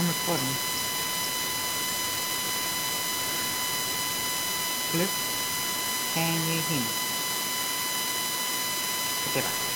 I'm recording. Flip. Can you hear me? Okay, bye.